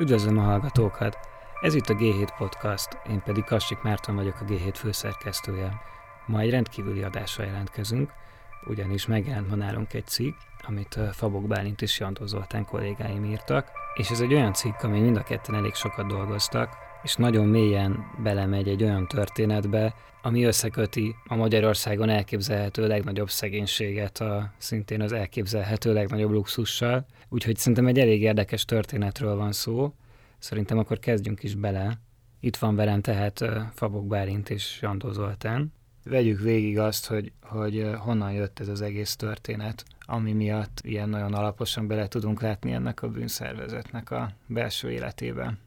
Üdvözlöm a hallgatókat! Ez itt a G7 Podcast, én pedig Kassik Márton vagyok a G7 főszerkesztője. Ma egy rendkívüli adásra jelentkezünk, ugyanis megjelent ma nálunk egy cikk, amit Fabok Bálint és Jandó Zoltán kollégáim írtak, és ez egy olyan cikk, ami mind a ketten elég sokat dolgoztak, és nagyon mélyen belemegy egy olyan történetbe, ami összeköti a Magyarországon elképzelhető legnagyobb szegénységet a szintén az elképzelhető legnagyobb luxussal. Úgyhogy szerintem egy elég érdekes történetről van szó. Szerintem akkor kezdjünk is bele. Itt van velem tehát Fabok Bálint és Jandó Zoltán. Vegyük végig azt, hogy, hogy honnan jött ez az egész történet, ami miatt ilyen nagyon alaposan bele tudunk látni ennek a bűnszervezetnek a belső életében.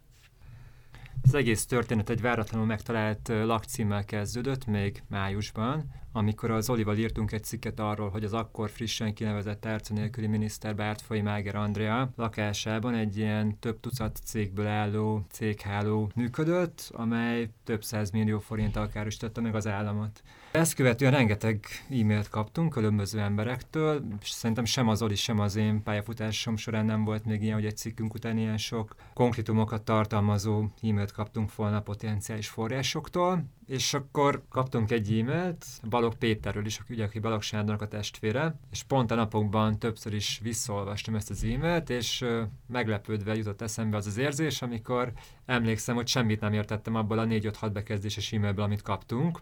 Az egész történet egy váratlanul megtalált lakcímmel kezdődött még májusban, amikor az Olival írtunk egy cikket arról, hogy az akkor frissen kinevezett tárca nélküli miniszter Bártfai Máger Andrea lakásában egy ilyen több tucat cégből álló cégháló működött, amely több száz millió forinttal károsította meg az államot. Ezt követően rengeteg e-mailt kaptunk különböző emberektől, és szerintem sem az Oli, sem az én pályafutásom során nem volt még ilyen, hogy egy cikkünk után ilyen sok konkrétumokat tartalmazó e-mailt kaptunk volna potenciális forrásoktól, és akkor kaptunk egy e-mailt Balog Péterről is, ugye, aki Balog Sándornak a testvére, és pont a napokban többször is visszaolvastam ezt az e-mailt, és meglepődve jutott eszembe az az érzés, amikor emlékszem, hogy semmit nem értettem abból a 4-5-6 bekezdéses e-mailből, amit kaptunk,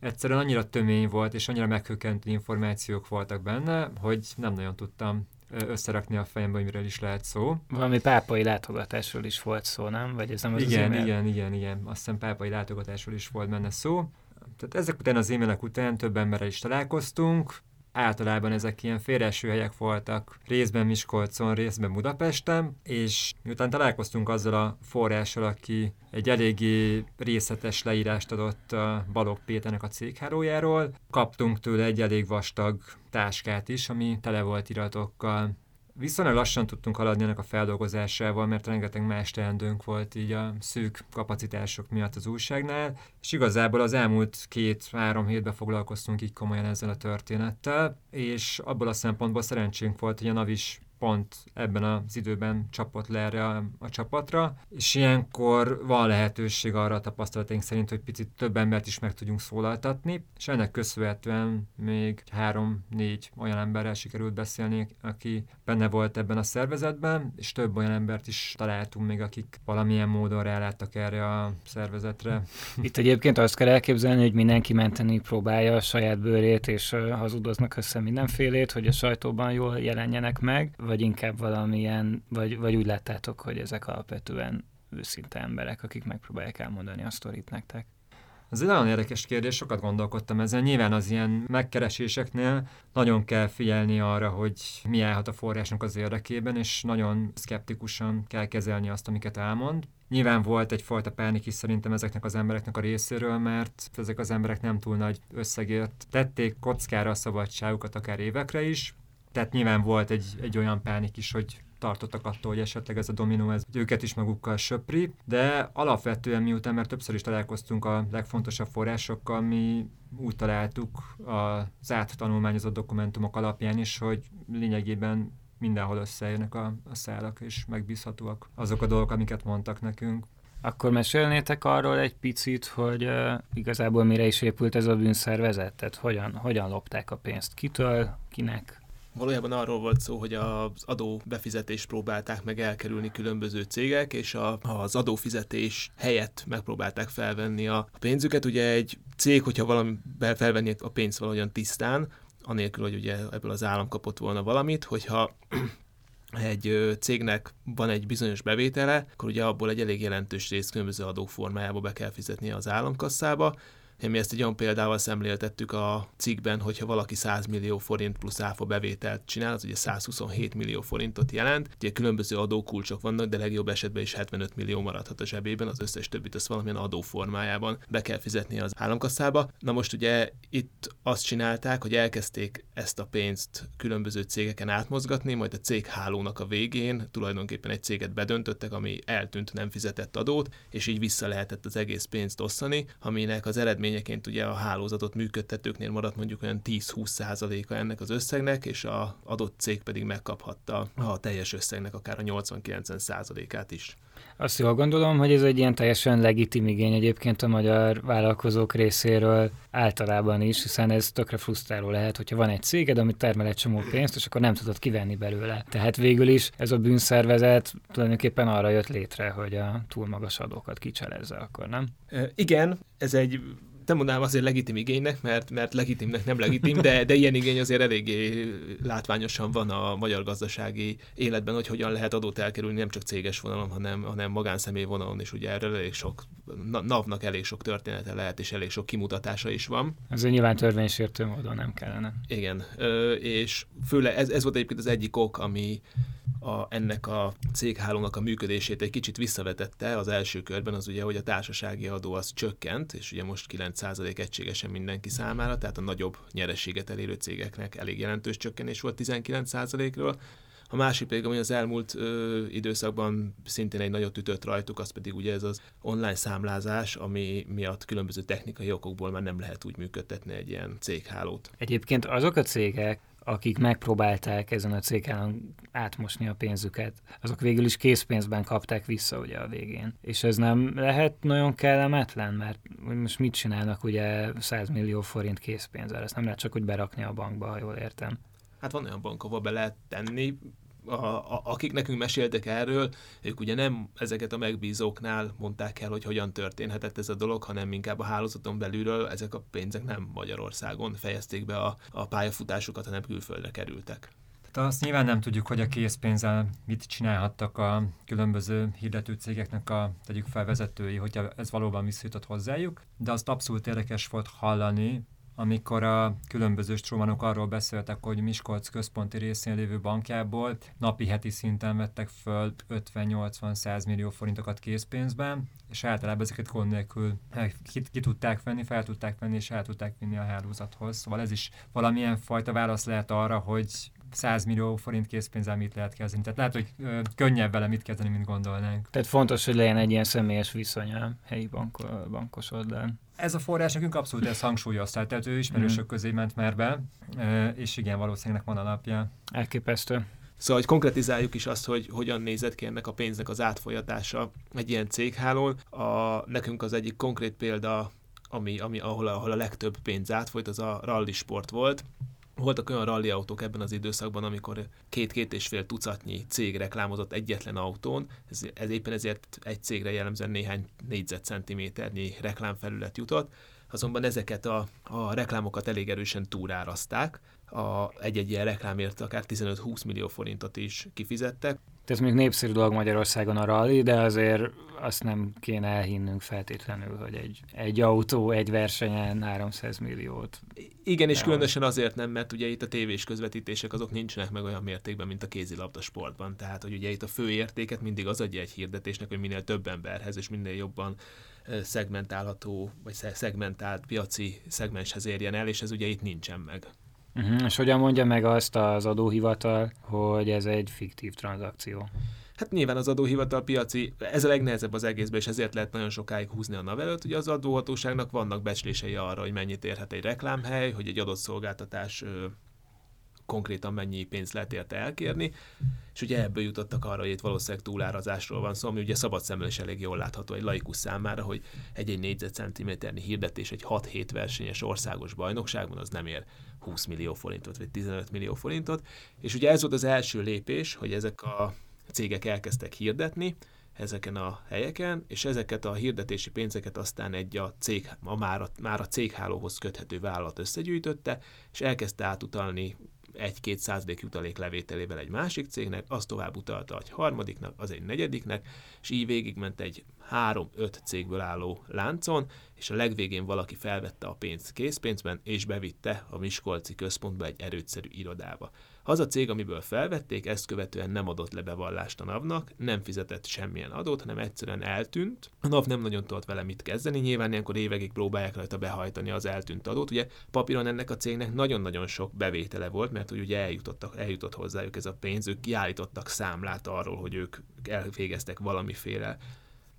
egyszerűen annyira tömény volt, és annyira meghökkentő információk voltak benne, hogy nem nagyon tudtam összerakni a fejembe, hogy miről is lehet szó. Valami pápai látogatásról is volt szó, nem? Vagy ez nem az igen, az igen, igen, igen. Azt hiszem pápai látogatásról is volt benne szó. Tehát ezek után az e-mailek után több emberrel is találkoztunk, általában ezek ilyen félreeső helyek voltak, részben Miskolcon, részben Budapesten, és miután találkoztunk azzal a forrással, aki egy eléggé részletes leírást adott a Balog Péternek a céghárójáról, kaptunk tőle egy elég vastag táskát is, ami tele volt iratokkal, Viszonylag lassan tudtunk haladni ennek a feldolgozásával, mert rengeteg más teendőnk volt így a szűk kapacitások miatt az újságnál, és igazából az elmúlt két-három hétben foglalkoztunk így komolyan ezzel a történettel, és abból a szempontból szerencsénk volt, hogy a NAV is pont ebben az időben csapott le erre a, a csapatra, és ilyenkor van lehetőség arra a tapasztalataink szerint, hogy picit több embert is meg tudjunk szólaltatni, és ennek köszönhetően még három-négy olyan emberrel sikerült beszélni, aki benne volt ebben a szervezetben, és több olyan embert is találtunk még, akik valamilyen módon ráláttak erre a szervezetre. Itt egyébként azt kell elképzelni, hogy mindenki menteni próbálja a saját bőrét, és hazudoznak össze mindenfélét, hogy a sajtóban jól jelenjenek meg, vagy inkább valamilyen, vagy, vagy úgy láttátok, hogy ezek alapvetően őszinte emberek, akik megpróbálják elmondani a sztorit nektek? Ez egy nagyon érdekes kérdés, sokat gondolkodtam ezen. Nyilván az ilyen megkereséseknél nagyon kell figyelni arra, hogy mi állhat a forrásnak az érdekében, és nagyon szkeptikusan kell kezelni azt, amiket elmond. Nyilván volt egyfajta pánik is szerintem ezeknek az embereknek a részéről, mert ezek az emberek nem túl nagy összegért tették kockára a szabadságukat akár évekre is, tehát nyilván volt egy, egy olyan pánik is, hogy tartottak attól, hogy esetleg ez a dominó ez őket is magukkal söpri, de alapvetően miután már többször is találkoztunk a legfontosabb forrásokkal, mi úgy találtuk az áttanulmányozott dokumentumok alapján is, hogy lényegében mindenhol összejönnek a, a szálak, és megbízhatóak azok a dolgok, amiket mondtak nekünk. Akkor mesélnétek arról egy picit, hogy uh, igazából mire is épült ez a bűnszervezet? Tehát hogyan, hogyan lopták a pénzt? Kitől, kinek? Valójában arról volt szó, hogy az adó befizetést próbálták meg elkerülni különböző cégek, és a, az adófizetés helyett megpróbálták felvenni a pénzüket. Ugye egy cég, hogyha valami felvenni a pénzt valahogyan tisztán, anélkül, hogy ugye ebből az állam kapott volna valamit, hogyha egy cégnek van egy bizonyos bevétele, akkor ugye abból egy elég jelentős részt különböző adók formájába be kell fizetnie az államkasszába, mi ezt egy olyan példával szemléltettük a cikkben, hogyha valaki 100 millió forint plusz áfa bevételt csinál, az ugye 127 millió forintot jelent. Ugye különböző adókulcsok vannak, de legjobb esetben is 75 millió maradhat a zsebében, az összes többit azt valamilyen adó formájában be kell fizetni az államkasszába. Na most ugye itt azt csinálták, hogy elkezdték ezt a pénzt különböző cégeken átmozgatni, majd a cég hálónak a végén tulajdonképpen egy céget bedöntöttek, ami eltűnt, nem fizetett adót, és így vissza lehetett az egész pénzt osztani, aminek az eredmény eredményeként ugye a hálózatot működtetőknél maradt mondjuk olyan 10-20 százaléka ennek az összegnek, és a adott cég pedig megkaphatta a teljes összegnek akár a 80-90 százalékát is. Azt jól gondolom, hogy ez egy ilyen teljesen legitim igény egyébként a magyar vállalkozók részéről általában is, hiszen ez tökre frusztráló lehet, hogyha van egy céged, amit termel egy csomó pénzt, és akkor nem tudod kivenni belőle. Tehát végül is ez a bűnszervezet tulajdonképpen arra jött létre, hogy a túl magas adókat kicselezze, akkor nem? Igen, ez egy nem mondanám azért legitim igénynek, mert, mert legitimnek nem legitim, de, de ilyen igény azért eléggé látványosan van a magyar gazdasági életben, hogy hogyan lehet adót elkerülni, nem csak céges vonalon, hanem, hanem magánszemély vonalon is. Ugye erről elég sok, napnak elég sok története lehet, és elég sok kimutatása is van. Ez nyilván törvénysértő módon nem kellene. Igen, és főleg ez, ez volt egyébként az egyik ok, ami, a, ennek a céghálónak a működését egy kicsit visszavetette az első körben, az ugye, hogy a társasági adó az csökkent, és ugye most 9% egységesen mindenki számára, tehát a nagyobb nyerességet elérő cégeknek elég jelentős csökkenés volt 19%-ról. A másik pedig, ami az elmúlt ö, időszakban szintén egy nagyot ütött rajtuk, az pedig ugye ez az online számlázás, ami miatt különböző technikai okokból már nem lehet úgy működtetni egy ilyen céghálót. Egyébként azok a cégek, akik megpróbálták ezen a cégen átmosni a pénzüket, azok végül is készpénzben kapták vissza ugye a végén. És ez nem lehet nagyon kellemetlen, mert most mit csinálnak ugye 100 millió forint készpénzzel, ezt nem lehet csak úgy berakni a bankba, ha jól értem. Hát van olyan bank, ahol be lehet tenni, a, a, akik nekünk meséltek erről, ők ugye nem ezeket a megbízóknál mondták el, hogy hogyan történhetett ez a dolog, hanem inkább a hálózaton belülről ezek a pénzek nem Magyarországon fejezték be a, a pályafutásukat, hanem külföldre kerültek. Tehát azt nyilván nem tudjuk, hogy a készpénzzel mit csinálhattak a különböző hirdető cégeknek a tegyük felvezetői, hogyha ez valóban visszajutott hozzájuk, de azt abszolút érdekes volt hallani, amikor a különböző strómanok arról beszéltek, hogy Miskolc központi részén lévő bankjából napi heti szinten vettek föl 50-80-100 millió forintokat készpénzben, és általában ezeket gond nélkül eh, ki, ki tudták venni, fel tudták venni, és el tudták vinni a hálózathoz. Szóval ez is valamilyen fajta válasz lehet arra, hogy 100 millió forint készpénzzel mit lehet kezdeni. Tehát lehet, hogy ö, könnyebb vele mit kezdeni, mint gondolnánk. Tehát fontos, hogy legyen egy ilyen személyes viszony a helyi bank, bankos oldalán. Ez a forrás nekünk abszolút ezt hangsúlyozta, tehát ő ismerősök mm. közé ment már be, és igen, valószínűleg van alapja. Elképesztő. Szóval, hogy konkretizáljuk is azt, hogy hogyan nézett ki ennek a pénznek az átfolyatása egy ilyen céghálón. A, nekünk az egyik konkrét példa, ami, ami ahol, ahol a legtöbb pénz átfolyt, az a rally sport volt. Voltak olyan rally autók ebben az időszakban, amikor két-két és fél tucatnyi cég reklámozott egyetlen autón, ez, ez éppen ezért egy cégre jellemzően néhány négyzetcentiméternyi reklámfelület jutott, azonban ezeket a, a reklámokat elég erősen túrárazták, a egy-egy ilyen reklámért akár 15-20 millió forintot is kifizettek. Ez még népszerű dolog Magyarországon a rally, de azért azt nem kéne elhinnünk feltétlenül, hogy egy, egy autó egy versenyen 300 milliót. Igen, és különösen azért nem, mert ugye itt a tévés közvetítések azok nincsenek meg olyan mértékben, mint a kézilabda sportban. Tehát, hogy ugye itt a fő értéket mindig az adja egy hirdetésnek, hogy minél több emberhez és minél jobban szegmentálható, vagy szegmentált piaci szegmenshez érjen el, és ez ugye itt nincsen meg. Uh-huh. És hogyan mondja meg azt az adóhivatal, hogy ez egy fiktív tranzakció? Hát nyilván az adóhivatal piaci, ez a legnehezebb az egészben, és ezért lehet nagyon sokáig húzni a NAV előtt. Ugye az adóhatóságnak vannak becslései arra, hogy mennyit érhet egy reklámhely, hogy egy adott szolgáltatás konkrétan mennyi pénzt lehet érte elkérni, és ugye ebből jutottak arra, hogy itt valószínűleg túlárazásról van szó, ami ugye szabad szemmel is elég jól látható egy laikus számára, hogy egy-egy négyzetcentiméternyi hirdetés egy 6-7 versenyes országos bajnokságban az nem ér 20 millió forintot, vagy 15 millió forintot, és ugye ez volt az első lépés, hogy ezek a cégek elkezdtek hirdetni, ezeken a helyeken, és ezeket a hirdetési pénzeket aztán egy a, cég, a már, a, már a céghálóhoz köthető vállalat összegyűjtötte, és elkezdte átutalni egy-két százalék jutalék levételével egy másik cégnek, az tovább utalta egy harmadiknak, az egy negyediknek, és így végigment egy három-öt cégből álló láncon, és a legvégén valaki felvette a pénzt készpénzben, és bevitte a Miskolci központba egy erőtszerű irodába. Az a cég, amiből felvették, ezt követően nem adott le bevallást a NAV-nak, nem fizetett semmilyen adót, hanem egyszerűen eltűnt. A NAV nem nagyon tudott vele mit kezdeni, nyilván ilyenkor évekig próbálják rajta behajtani az eltűnt adót. Ugye papíron ennek a cégnek nagyon-nagyon sok bevétele volt, mert ugye eljutottak, eljutott hozzájuk ez a pénz, ők kiállítottak számlát arról, hogy ők elvégeztek valamiféle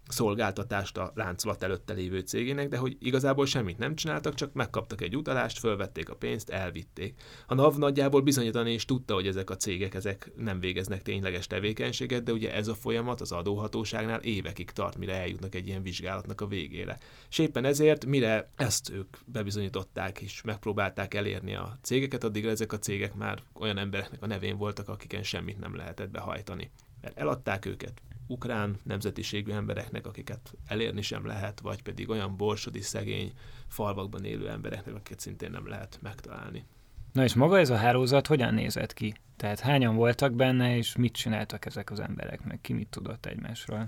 szolgáltatást a láncolat előtte lévő cégének, de hogy igazából semmit nem csináltak, csak megkaptak egy utalást, fölvették a pénzt, elvitték. A NAV nagyjából bizonyítani is tudta, hogy ezek a cégek ezek nem végeznek tényleges tevékenységet, de ugye ez a folyamat az adóhatóságnál évekig tart, mire eljutnak egy ilyen vizsgálatnak a végére. És éppen ezért, mire ezt ők bebizonyították és megpróbálták elérni a cégeket, addigra ezek a cégek már olyan embereknek a nevén voltak, akiken semmit nem lehetett behajtani. Mert eladták őket, ukrán nemzetiségű embereknek, akiket elérni sem lehet, vagy pedig olyan borsodi, szegény falvakban élő embereknek, akiket szintén nem lehet megtalálni. Na és maga ez a hálózat hogyan nézett ki? Tehát hányan voltak benne, és mit csináltak ezek az emberek, meg ki mit tudott egymásról?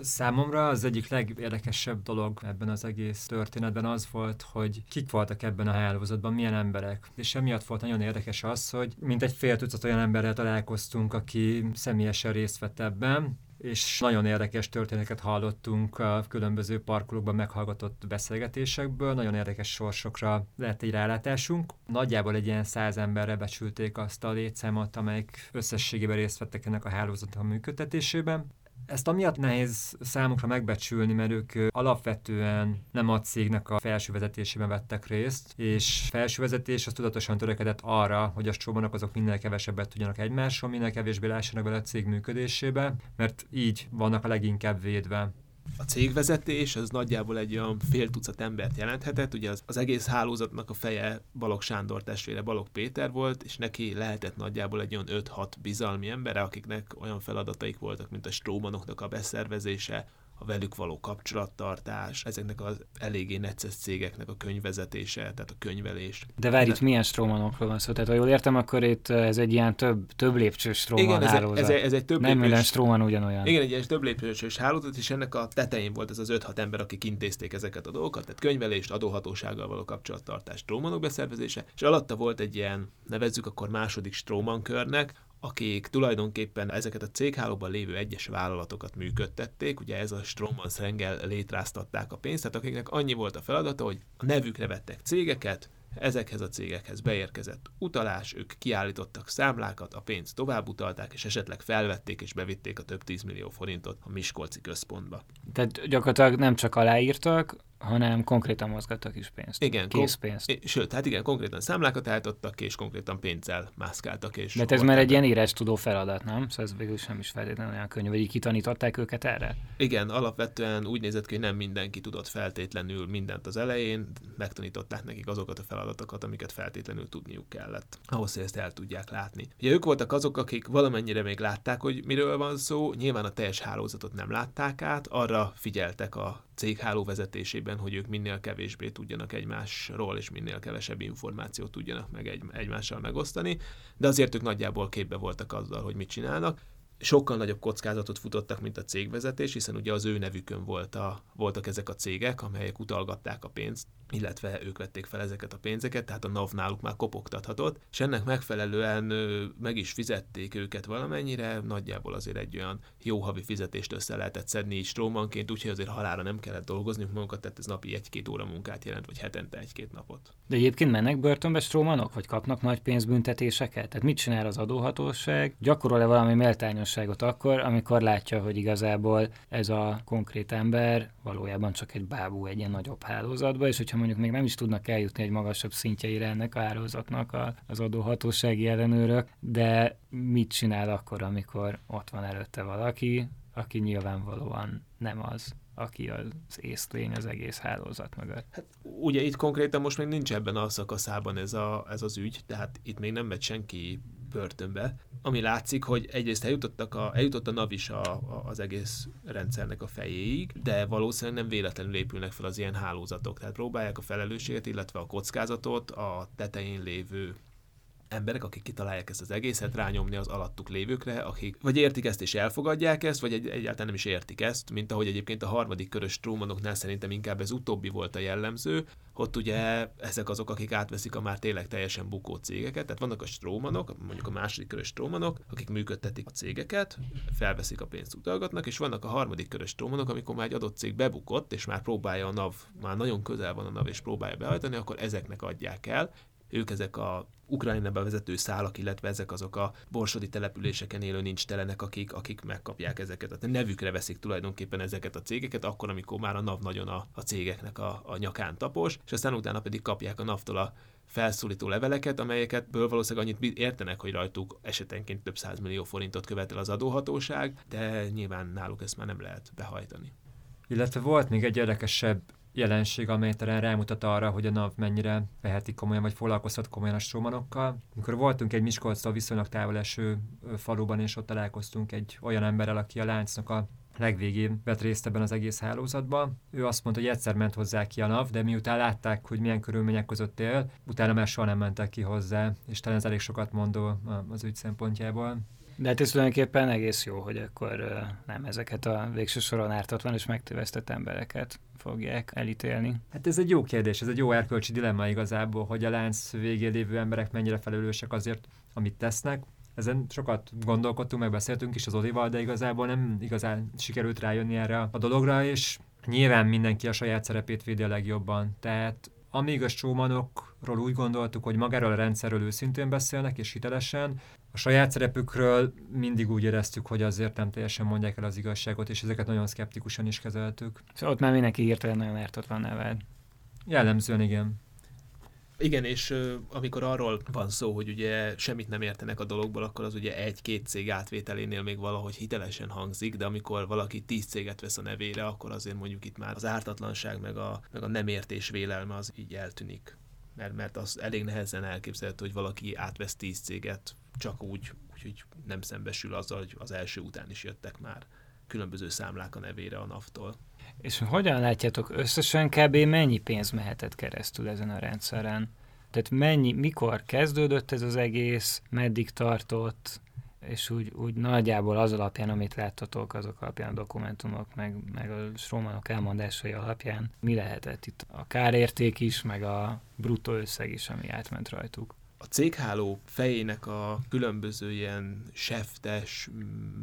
Számomra az egyik legérdekesebb dolog ebben az egész történetben az volt, hogy kik voltak ebben a hálózatban, milyen emberek. És emiatt volt nagyon érdekes az, hogy mint egy fél tucat olyan emberrel találkoztunk, aki személyesen részt vett ebben, és nagyon érdekes történeteket hallottunk a különböző parkolókban meghallgatott beszélgetésekből, nagyon érdekes sorsokra lett egy rálátásunk. Nagyjából egy ilyen száz emberre becsülték azt a létszámot, amelyik összességében részt vettek ennek a hálózatnak a működtetésében. Ezt amiatt nehéz számukra megbecsülni, mert ők alapvetően nem a cégnek a felső vezetésében vettek részt, és felső vezetés az tudatosan törekedett arra, hogy a strómanok azok minél kevesebbet tudjanak egymásról, minél kevésbé lássanak bele a cég működésébe, mert így vannak a leginkább védve. A cégvezetés az nagyjából egy olyan fél tucat embert jelenthetett, ugye az, az egész hálózatnak a feje Balog Sándor testvére Balog Péter volt, és neki lehetett nagyjából egy olyan 5-6 bizalmi embere, akiknek olyan feladataik voltak, mint a strómanoknak a beszervezése, a velük való kapcsolattartás, ezeknek az eléggé necces cégeknek a könyvezetése, tehát a könyvelés. De várj, itt milyen strómanokról van szó? Tehát ha jól értem, akkor itt ez egy ilyen több, több lépcsős stróman Igen, ez, hálózat. ez, ez, egy több Nem lépcsős, minden stróman ugyanolyan. Igen, egy ilyen több lépcsős hálózat, és ennek a tetején volt ez az 5-6 ember, akik intézték ezeket a dolgokat, tehát könyvelést, adóhatósággal való kapcsolattartást, strómanok beszervezése, és alatta volt egy ilyen, nevezzük akkor második stróman körnek, akik tulajdonképpen ezeket a céghálóban lévő egyes vállalatokat működtették, ugye ez a Stroman Srengel létráztatták a pénzt, tehát akiknek annyi volt a feladata, hogy a nevükre vettek cégeket, ezekhez a cégekhez beérkezett utalás, ők kiállítottak számlákat, a pénzt továbbutalták, és esetleg felvették és bevitték a több tízmillió forintot a Miskolci központba. Tehát gyakorlatilag nem csak aláírtak, hanem konkrétan mozgattak is pénzt. Igen, Készpénzt. Ko- sőt, hát igen, konkrétan számlákat állítottak és konkrétan pénzzel mászkáltak. És De ez már egy ilyen írás tudó feladat, nem? Szóval ez végül sem is feltétlenül olyan könnyű, vagy így kitanították őket erre? Igen, alapvetően úgy nézett ki, hogy nem mindenki tudott feltétlenül mindent az elején, megtanították nekik azokat a feladatokat, amiket feltétlenül tudniuk kellett, ahhoz, hogy ezt el tudják látni. Ugye ők voltak azok, akik valamennyire még látták, hogy miről van szó, nyilván a teljes hálózatot nem látták át, arra figyeltek a cégháló vezetésében, hogy ők minél kevésbé tudjanak egymásról, és minél kevesebb információt tudjanak meg egy, egymással megosztani, de azért ők nagyjából képbe voltak azzal, hogy mit csinálnak. Sokkal nagyobb kockázatot futottak, mint a cégvezetés, hiszen ugye az ő nevükön volt a, voltak ezek a cégek, amelyek utalgatták a pénzt, illetve ők vették fel ezeket a pénzeket, tehát a NAV náluk már kopogtathatott, és ennek megfelelően meg is fizették őket valamennyire, nagyjából azért egy olyan jó havi fizetést össze lehetett szedni így strómanként, úgyhogy azért halára nem kellett dolgozni magukat, tehát ez napi egy-két óra munkát jelent, vagy hetente egy-két napot. De egyébként mennek börtönbe strómanok, vagy kapnak nagy pénzbüntetéseket? Tehát mit csinál az adóhatóság? Gyakorol-e valami méltányosságot akkor, amikor látja, hogy igazából ez a konkrét ember valójában csak egy bábú egy ilyen nagyobb hálózatba, és hogyha mondjuk még nem is tudnak eljutni egy magasabb szintjeire ennek a hálózatnak az adóhatósági ellenőrök, de mit csinál akkor, amikor ott van előtte valaki, aki nyilvánvalóan nem az, aki az észlény az egész hálózat mögött. Hát ugye itt konkrétan most még nincs ebben a szakaszában ez, a, ez az ügy, tehát itt még nem megy senki börtönbe, ami látszik, hogy egyrészt eljutottak a, eljutott a NAV is a, a, az egész rendszernek a fejéig, de valószínűleg nem véletlenül épülnek fel az ilyen hálózatok. Tehát próbálják a felelősséget, illetve a kockázatot a tetején lévő emberek, akik kitalálják ezt az egészet, rányomni az alattuk lévőkre, akik vagy értik ezt és elfogadják ezt, vagy egy, egyáltalán nem is értik ezt, mint ahogy egyébként a harmadik körös trómanoknál szerintem inkább ez utóbbi volt a jellemző, ott ugye ezek azok, akik átveszik a már tényleg teljesen bukó cégeket, tehát vannak a strómanok, mondjuk a második körös strómanok, akik működtetik a cégeket, felveszik a pénzt, utalgatnak, és vannak a harmadik körös strómanok, amikor már egy adott cég bebukott, és már próbálja a NAV, már nagyon közel van a NAV, és próbálja behajtani, akkor ezeknek adják el, ők ezek a Ukrajnába vezető szálak, illetve ezek azok a borsodi településeken élő nincs telenek, akik, akik megkapják ezeket. A nevükre veszik tulajdonképpen ezeket a cégeket, akkor, amikor már a NAV nagyon a, a cégeknek a, a nyakán tapos, és aztán utána pedig kapják a NAV-tól a felszólító leveleket, amelyeket ből valószínűleg annyit értenek, hogy rajtuk esetenként több millió forintot követel az adóhatóság, de nyilván náluk ezt már nem lehet behajtani. Illetve volt még egy érdekesebb jelenség, amely talán rámutat arra, hogy a NAV mennyire veheti komolyan, vagy foglalkozhat komolyan a strómanokkal. Mikor voltunk egy Miskolctól viszonylag távol eső faluban, és ott találkoztunk egy olyan emberrel, aki a láncnak a legvégén vett részt ebben az egész hálózatban. Ő azt mondta, hogy egyszer ment hozzá ki a NAV, de miután látták, hogy milyen körülmények között él, utána már soha nem mentek ki hozzá, és talán ez elég sokat mondó az ügy szempontjából. De hát ez tulajdonképpen egész jó, hogy akkor nem ezeket a végső soron ártatlan és megtévesztett embereket fogják elítélni. Hát ez egy jó kérdés, ez egy jó erkölcsi dilemma igazából, hogy a lánc végén lévő emberek mennyire felelősek azért, amit tesznek. Ezen sokat gondolkodtunk, megbeszéltünk is az Odival, de igazából nem igazán sikerült rájönni erre a dologra, és nyilván mindenki a saját szerepét védi a legjobban. Tehát amíg a strómanokról úgy gondoltuk, hogy magáról a rendszerről őszintén beszélnek és hitelesen, a saját szerepükről mindig úgy éreztük, hogy azért nem teljesen mondják el az igazságot, és ezeket nagyon szkeptikusan is kezeltük. Szóval ott már mindenki hirtelen nagyon ártatlan neved. Jellemzően igen. Igen, és uh, amikor arról van szó, hogy ugye semmit nem értenek a dologból, akkor az ugye egy-két cég átvételénél még valahogy hitelesen hangzik, de amikor valaki tíz céget vesz a nevére, akkor azért mondjuk itt már az ártatlanság meg a, meg a nem értés vélelme az így eltűnik. Mert, mert az elég nehezen elképzelhető, hogy valaki átvesz tíz céget csak úgy, úgyhogy nem szembesül azzal, hogy az első után is jöttek már különböző számlák a nevére a NAV-tól. És hogyan látjátok, összesen kb. mennyi pénz mehetett keresztül ezen a rendszeren? Tehát mennyi, mikor kezdődött ez az egész, meddig tartott, és úgy, úgy nagyjából az alapján, amit láttatok, azok alapján a dokumentumok, meg, meg a stromanok elmondásai alapján, mi lehetett itt? A kárérték is, meg a bruttó összeg is, ami átment rajtuk a cégháló fejének a különböző ilyen seftes,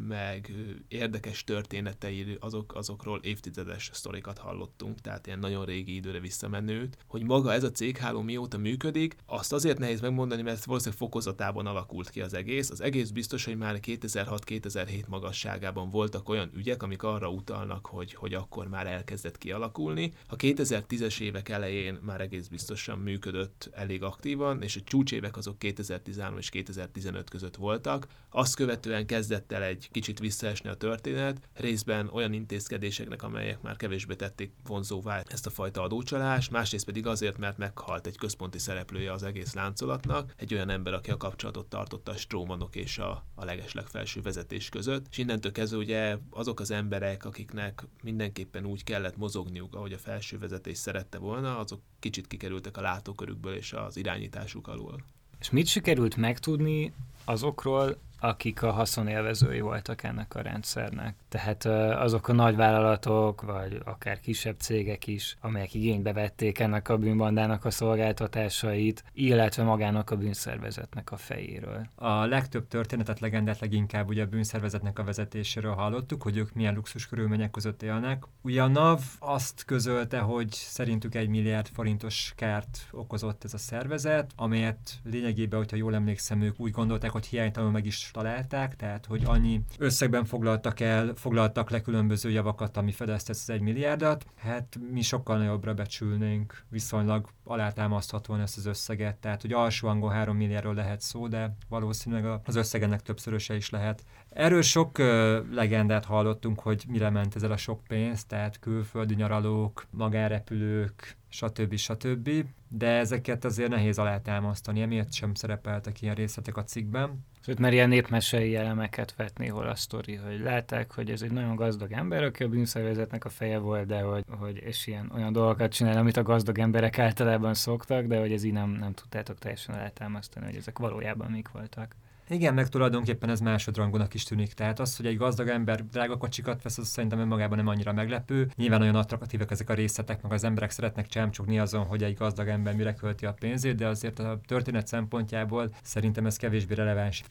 meg érdekes történetei, azok, azokról évtizedes sztorikat hallottunk, tehát ilyen nagyon régi időre visszamenőt. Hogy maga ez a cégháló mióta működik, azt azért nehéz megmondani, mert valószínűleg fokozatában alakult ki az egész. Az egész biztos, hogy már 2006-2007 magasságában voltak olyan ügyek, amik arra utalnak, hogy, hogy akkor már elkezdett kialakulni. A 2010-es évek elején már egész biztosan működött elég aktívan, és a csúcsévek évek azok 2013 és 2015 között voltak. Azt követően kezdett el egy kicsit visszaesni a történet, részben olyan intézkedéseknek, amelyek már kevésbé tették vonzóvá ezt a fajta adócsalást, másrészt pedig azért, mert meghalt egy központi szereplője az egész láncolatnak, egy olyan ember, aki a kapcsolatot tartotta a strómanok és a, a legeslegfelső vezetés között, és innentől kezdve ugye azok az emberek, akiknek mindenképpen úgy kellett mozogniuk, ahogy a felső vezetés szerette volna, azok kicsit kikerültek a látókörükből és az irányításuk alól. És mit sikerült megtudni azokról, akik a haszonélvezői voltak ennek a rendszernek. Tehát azok a nagyvállalatok, vagy akár kisebb cégek is, amelyek igénybe vették ennek a bűnbandának a szolgáltatásait, illetve magának a bűnszervezetnek a fejéről. A legtöbb történetet, legendát leginkább ugye a bűnszervezetnek a vezetéséről hallottuk, hogy ők milyen luxus körülmények között élnek. Ugye a NAV azt közölte, hogy szerintük egy milliárd forintos kárt okozott ez a szervezet, amelyet lényegében, hogyha jól emlékszem, ők úgy gondolták, hogy hiánytalanul meg is találták, tehát hogy annyi összegben foglaltak el, foglaltak le különböző javakat, ami fedezte ezt az egy milliárdat, hát mi sokkal nagyobbra becsülnénk, viszonylag alátámaszthatóan ezt az összeget, tehát hogy alsó hangon 3 milliárdról lehet szó, de valószínűleg az összegennek többszöröse is lehet. Erről sok uh, legendát hallottunk, hogy mire ment ezzel a sok pénz, tehát külföldi nyaralók, magánrepülők, stb. stb. De ezeket azért nehéz alátámasztani, emiatt sem szerepeltek ilyen részletek a cikkben. Sőt, mert ilyen népmesei elemeket vet néhol a sztori, hogy látták, hogy ez egy nagyon gazdag ember, aki a bűnszervezetnek a feje volt, de hogy, hogy és ilyen olyan dolgokat csinál, amit a gazdag emberek általában szoktak, de hogy ez így nem, nem tudtátok teljesen alátámasztani, hogy ezek valójában mik voltak. Igen, meg tulajdonképpen ez másodrangúnak is tűnik. Tehát az, hogy egy gazdag ember drága kocsikat vesz, az szerintem önmagában nem annyira meglepő. Nyilván olyan attraktíve ezek a részletek, meg az emberek szeretnek csámcsogni azon, hogy egy gazdag ember mire költi a pénzét, de azért a történet szempontjából szerintem ez kevésbé releváns.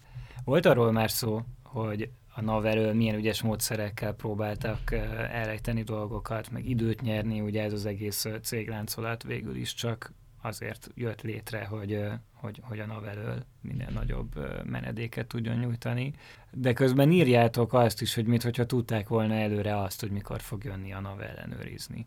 Volt arról már szó, hogy a NAV milyen ügyes módszerekkel próbáltak elrejteni dolgokat, meg időt nyerni, ugye ez az egész cégláncolat végül is csak azért jött létre, hogy, hogy, hogy a NAV elől minél nagyobb menedéket tudjon nyújtani. De közben írjátok azt is, hogy mit, hogyha tudták volna előre azt, hogy mikor fog jönni a NAV ellenőrizni.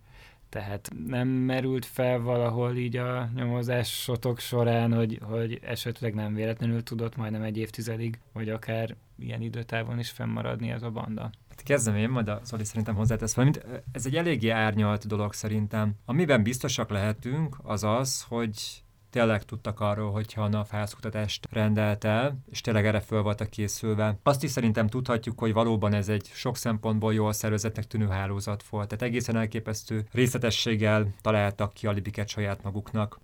Tehát nem merült fel valahol így a nyomozásotok során, hogy, hogy esetleg nem véletlenül tudott majdnem egy évtizedig, vagy akár ilyen időtávon is fennmaradni ez a banda? Hát kezdem én, majd a Zoli szerintem hozzátesz valamit. Ez egy eléggé árnyalt dolog szerintem. Amiben biztosak lehetünk, az az, hogy tényleg tudtak arról, hogyha a NAV házkutatást rendelt el, és tényleg erre föl voltak készülve. Azt is szerintem tudhatjuk, hogy valóban ez egy sok szempontból jól szervezetnek tűnő hálózat volt. Tehát egészen elképesztő részletességgel találtak ki alibiket saját maguknak.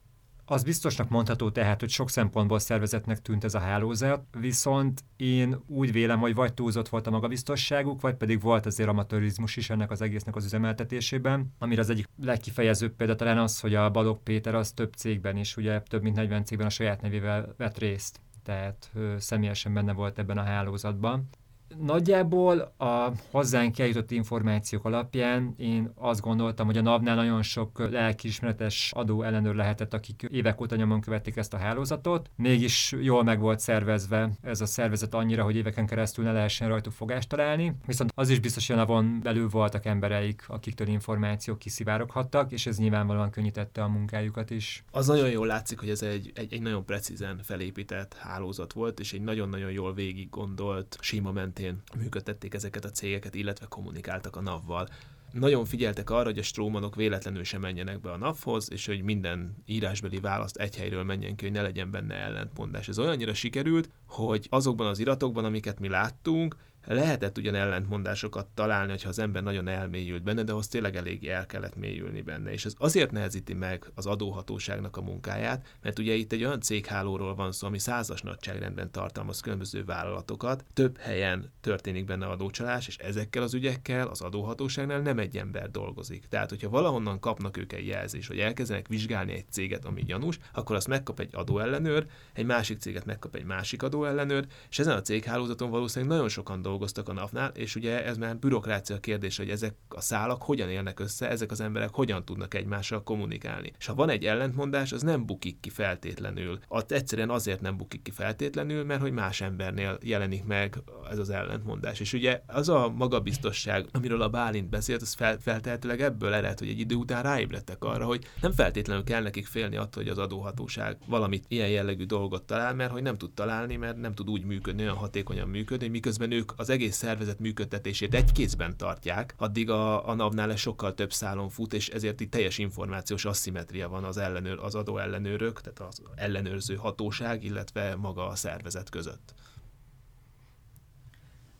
Az biztosnak mondható tehát, hogy sok szempontból szervezetnek tűnt ez a hálózat, viszont én úgy vélem, hogy vagy túlzott volt a magabiztosságuk, vagy pedig volt azért amatőrizmus is ennek az egésznek az üzemeltetésében, amire az egyik legkifejezőbb példa talán az, hogy a Balog Péter az több cégben is, ugye több mint 40 cégben a saját nevével vett részt tehát ő személyesen benne volt ebben a hálózatban. Nagyjából a hozzánk eljutott információk alapján én azt gondoltam, hogy a NAV-nál nagyon sok lelkiismeretes adó ellenőr lehetett, akik évek óta nyomon követték ezt a hálózatot. Mégis jól meg volt szervezve ez a szervezet annyira, hogy éveken keresztül ne lehessen rajtuk fogást találni. Viszont az is biztos, hogy a NAV-on belül voltak embereik, akiktől információk kiszivároghattak, és ez nyilvánvalóan könnyítette a munkájukat is. Az nagyon jól látszik, hogy ez egy, egy, egy nagyon precízen felépített hálózat volt, és egy nagyon-nagyon jól végig gondolt, sima ment mentén működtették ezeket a cégeket, illetve kommunikáltak a NAV-val. Nagyon figyeltek arra, hogy a strómanok véletlenül sem menjenek be a NAV-hoz, és hogy minden írásbeli választ egy helyről menjen ki, hogy ne legyen benne ellentmondás. Ez olyannyira sikerült, hogy azokban az iratokban, amiket mi láttunk, Lehetett ugyan ellentmondásokat találni, ha az ember nagyon elmélyült benne, de ahhoz tényleg elég el kellett mélyülni benne. És ez azért nehezíti meg az adóhatóságnak a munkáját, mert ugye itt egy olyan céghálóról van szó, ami százas nagyságrendben tartalmaz különböző vállalatokat, több helyen történik benne adócsalás, és ezekkel az ügyekkel az adóhatóságnál nem egy ember dolgozik. Tehát, hogyha valahonnan kapnak ők egy jelzést, hogy elkezdenek vizsgálni egy céget, ami gyanús, akkor azt megkap egy adóellenőr, egy másik céget megkap egy másik adóellenőr, és ezen a céghálózaton valószínűleg nagyon sokan dolgoztak a NAV-nál, és ugye ez már bürokrácia kérdés, hogy ezek a szálak hogyan élnek össze, ezek az emberek hogyan tudnak egymással kommunikálni. És ha van egy ellentmondás, az nem bukik ki feltétlenül. Az egyszerűen azért nem bukik ki feltétlenül, mert hogy más embernél jelenik meg ez az ellentmondás. És ugye az a magabiztosság, amiről a Bálint beszélt, az fel, feltehetőleg ebből ered, hogy egy idő után ráébredtek arra, hogy nem feltétlenül kell nekik félni attól, hogy az adóhatóság valamit ilyen jellegű dolgot talál, mert hogy nem tud találni, mert nem tud úgy működni, olyan hatékonyan működni, miközben ők az egész szervezet működtetését egy kézben tartják, addig a, a NAV-nál sokkal több szálon fut, és ezért itt teljes információs asszimetria van az, ellenőr, az adó ellenőrök, tehát az ellenőrző hatóság, illetve maga a szervezet között.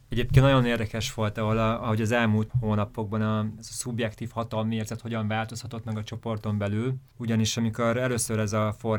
Egyébként nagyon érdekes volt, ahol a, ahogy az elmúlt hónapokban a, ez a szubjektív hatalmi érzet hogyan változhatott meg a csoporton belül, ugyanis amikor először ez a forrás